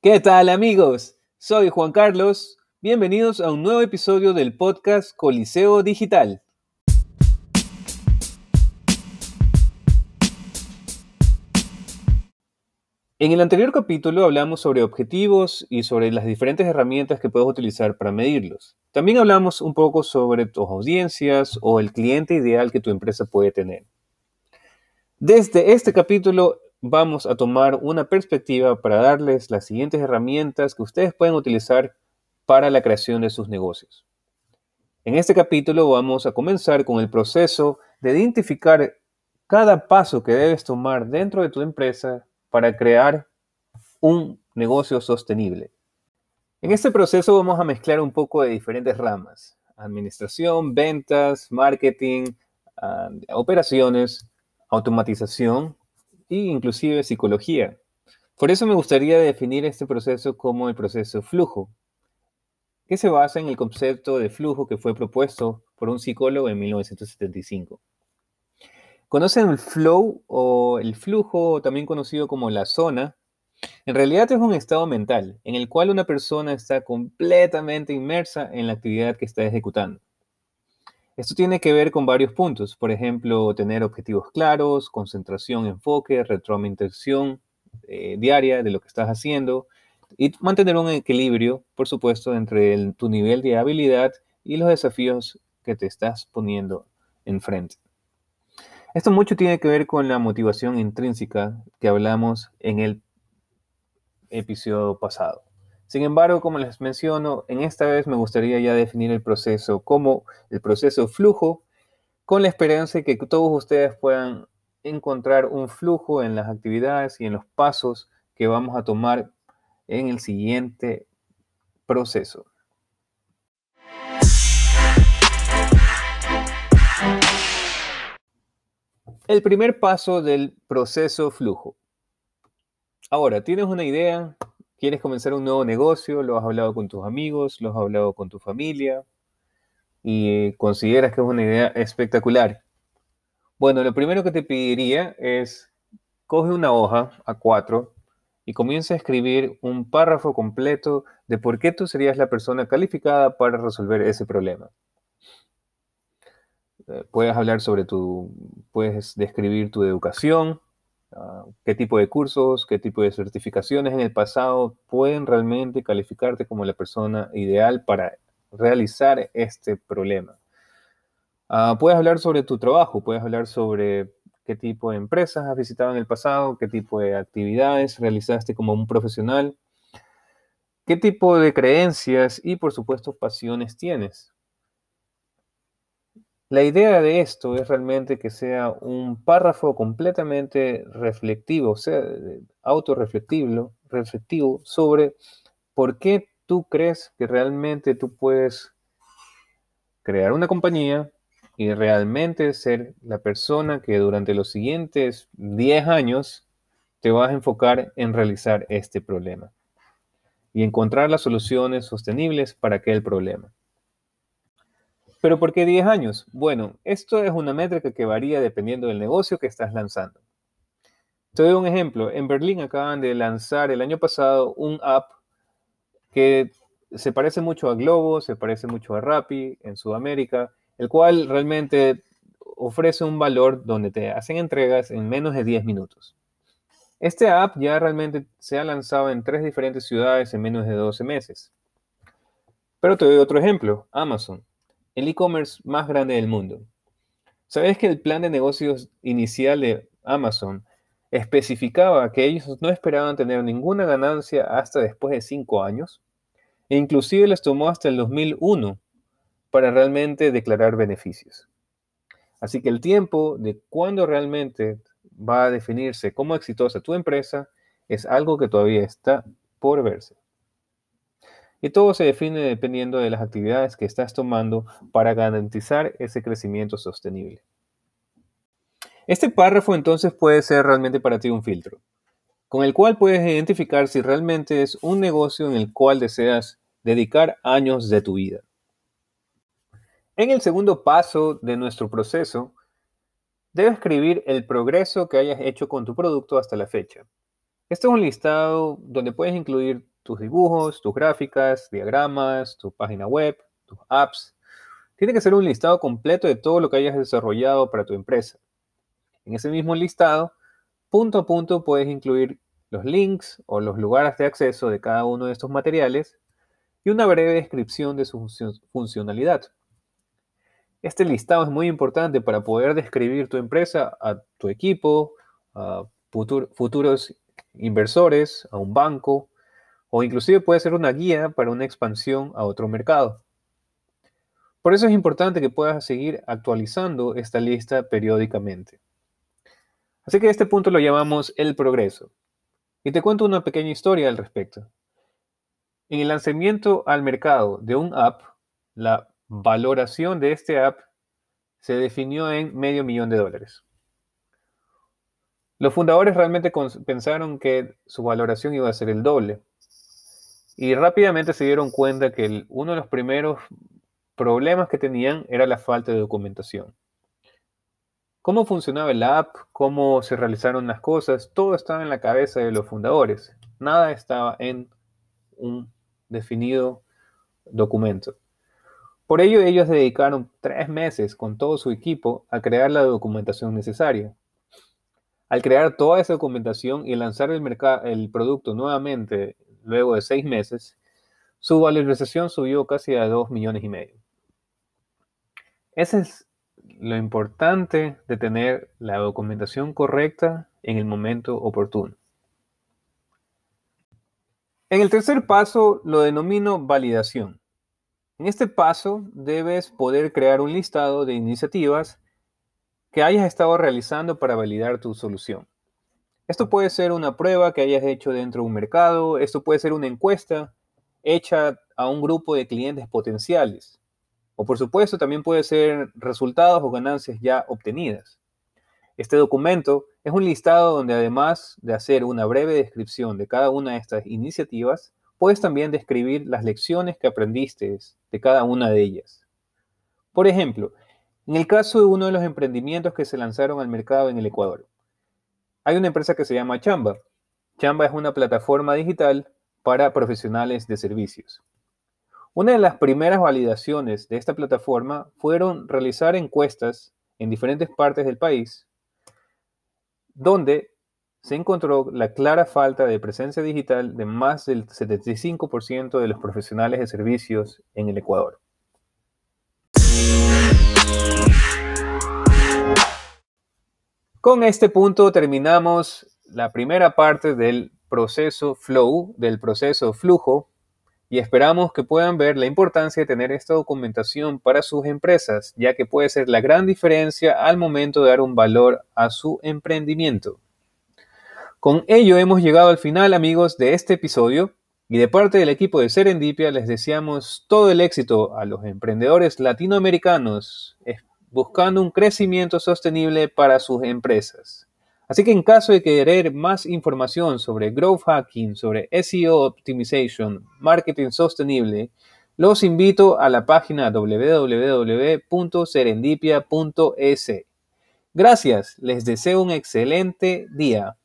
¿Qué tal amigos? Soy Juan Carlos. Bienvenidos a un nuevo episodio del podcast Coliseo Digital. En el anterior capítulo hablamos sobre objetivos y sobre las diferentes herramientas que puedes utilizar para medirlos. También hablamos un poco sobre tus audiencias o el cliente ideal que tu empresa puede tener. Desde este capítulo vamos a tomar una perspectiva para darles las siguientes herramientas que ustedes pueden utilizar para la creación de sus negocios. En este capítulo vamos a comenzar con el proceso de identificar cada paso que debes tomar dentro de tu empresa para crear un negocio sostenible. En este proceso vamos a mezclar un poco de diferentes ramas. Administración, ventas, marketing, ah, operaciones, automatización e inclusive psicología. Por eso me gustaría definir este proceso como el proceso flujo, que se basa en el concepto de flujo que fue propuesto por un psicólogo en 1975. ¿Conocen el flow o el flujo, también conocido como la zona? En realidad es un estado mental en el cual una persona está completamente inmersa en la actividad que está ejecutando. Esto tiene que ver con varios puntos, por ejemplo, tener objetivos claros, concentración, enfoque, retroalimentación eh, diaria de lo que estás haciendo y mantener un equilibrio, por supuesto, entre tu nivel de habilidad y los desafíos que te estás poniendo enfrente. Esto mucho tiene que ver con la motivación intrínseca que hablamos en el episodio pasado. Sin embargo, como les menciono, en esta vez me gustaría ya definir el proceso como el proceso flujo, con la esperanza de que todos ustedes puedan encontrar un flujo en las actividades y en los pasos que vamos a tomar en el siguiente proceso. El primer paso del proceso flujo. Ahora, ¿tienes una idea quieres comenzar un nuevo negocio, lo has hablado con tus amigos, lo has hablado con tu familia y consideras que es una idea espectacular. Bueno, lo primero que te pediría es coge una hoja a cuatro y comienza a escribir un párrafo completo de por qué tú serías la persona calificada para resolver ese problema. Eh, puedes hablar sobre tu, puedes describir tu educación, Ah, qué tipo de cursos, qué tipo de certificaciones en el pasado pueden realmente calificarte como la persona ideal para realizar este problema. Ah, puedes hablar sobre tu trabajo, puedes hablar sobre qué tipo de empresas has visitado en el pasado, qué tipo de actividades realizaste como un profesional, qué tipo de creencias y por supuesto pasiones tienes. La idea de esto es realmente que sea un párrafo completamente reflectivo, o sea, autorreflectivo reflectivo sobre por qué tú crees que realmente tú puedes crear una compañía y realmente ser la persona que durante los siguientes 10 años te vas a enfocar en realizar este problema y encontrar las soluciones sostenibles para aquel problema. ¿Pero por qué 10 años? Bueno, esto es una métrica que varía dependiendo del negocio que estás lanzando. Te doy un ejemplo. En Berlín acaban de lanzar el año pasado un app que se parece mucho a Globo, se parece mucho a Rappi en Sudamérica, el cual realmente ofrece un valor donde te hacen entregas en menos de 10 minutos. Este app ya realmente se ha lanzado en tres diferentes ciudades en menos de 12 meses. Pero te doy otro ejemplo, Amazon el e-commerce más grande del mundo. ¿Sabes que el plan de negocios inicial de Amazon especificaba que ellos no esperaban tener ninguna ganancia hasta después de cinco años? E inclusive les tomó hasta el 2001 para realmente declarar beneficios. Así que el tiempo de cuándo realmente va a definirse como exitosa tu empresa es algo que todavía está por verse. Y todo se define dependiendo de las actividades que estás tomando para garantizar ese crecimiento sostenible. Este párrafo entonces puede ser realmente para ti un filtro, con el cual puedes identificar si realmente es un negocio en el cual deseas dedicar años de tu vida. En el segundo paso de nuestro proceso, debes escribir el progreso que hayas hecho con tu producto hasta la fecha. Este es un listado donde puedes incluir tus dibujos, tus gráficas, diagramas, tu página web, tus apps. Tiene que ser un listado completo de todo lo que hayas desarrollado para tu empresa. En ese mismo listado, punto a punto puedes incluir los links o los lugares de acceso de cada uno de estos materiales y una breve descripción de su funcionalidad. Este listado es muy importante para poder describir tu empresa a tu equipo, a futuros inversores, a un banco, o inclusive puede ser una guía para una expansión a otro mercado. Por eso es importante que puedas seguir actualizando esta lista periódicamente. Así que este punto lo llamamos el progreso. Y te cuento una pequeña historia al respecto. En el lanzamiento al mercado de un app, la valoración de este app se definió en medio millón de dólares. Los fundadores realmente pensaron que su valoración iba a ser el doble. Y rápidamente se dieron cuenta que uno de los primeros problemas que tenían era la falta de documentación. Cómo funcionaba el app, cómo se realizaron las cosas, todo estaba en la cabeza de los fundadores. Nada estaba en un definido documento. Por ello, ellos dedicaron tres meses con todo su equipo a crear la documentación necesaria. Al crear toda esa documentación y lanzar el, el producto nuevamente luego de seis meses, su valorización subió casi a dos millones y medio. Ese es lo importante de tener la documentación correcta en el momento oportuno. En el tercer paso lo denomino validación. En este paso debes poder crear un listado de iniciativas que hayas estado realizando para validar tu solución. Esto puede ser una prueba que hayas hecho dentro de un mercado, esto puede ser una encuesta hecha a un grupo de clientes potenciales. O por supuesto también puede ser resultados o ganancias ya obtenidas. Este documento es un listado donde además de hacer una breve descripción de cada una de estas iniciativas, puedes también describir las lecciones que aprendiste de cada una de ellas. Por ejemplo, en el caso de uno de los emprendimientos que se lanzaron al mercado en el Ecuador, hay una empresa que se llama Chamba. Chamba es una plataforma digital para profesionales de servicios. Una de las primeras validaciones de esta plataforma fueron realizar encuestas en diferentes partes del país, donde se encontró la clara falta de presencia digital de más del 75% de los profesionales de servicios en el Ecuador. Con este punto terminamos la primera parte del proceso flow, del proceso flujo y esperamos que puedan ver la importancia de tener esta documentación para sus empresas, ya que puede ser la gran diferencia al momento de dar un valor a su emprendimiento. Con ello hemos llegado al final, amigos, de este episodio y de parte del equipo de Serendipia les deseamos todo el éxito a los emprendedores latinoamericanos buscando un crecimiento sostenible para sus empresas. Así que en caso de querer más información sobre growth hacking, sobre SEO optimization, marketing sostenible, los invito a la página www.serendipia.es. Gracias, les deseo un excelente día.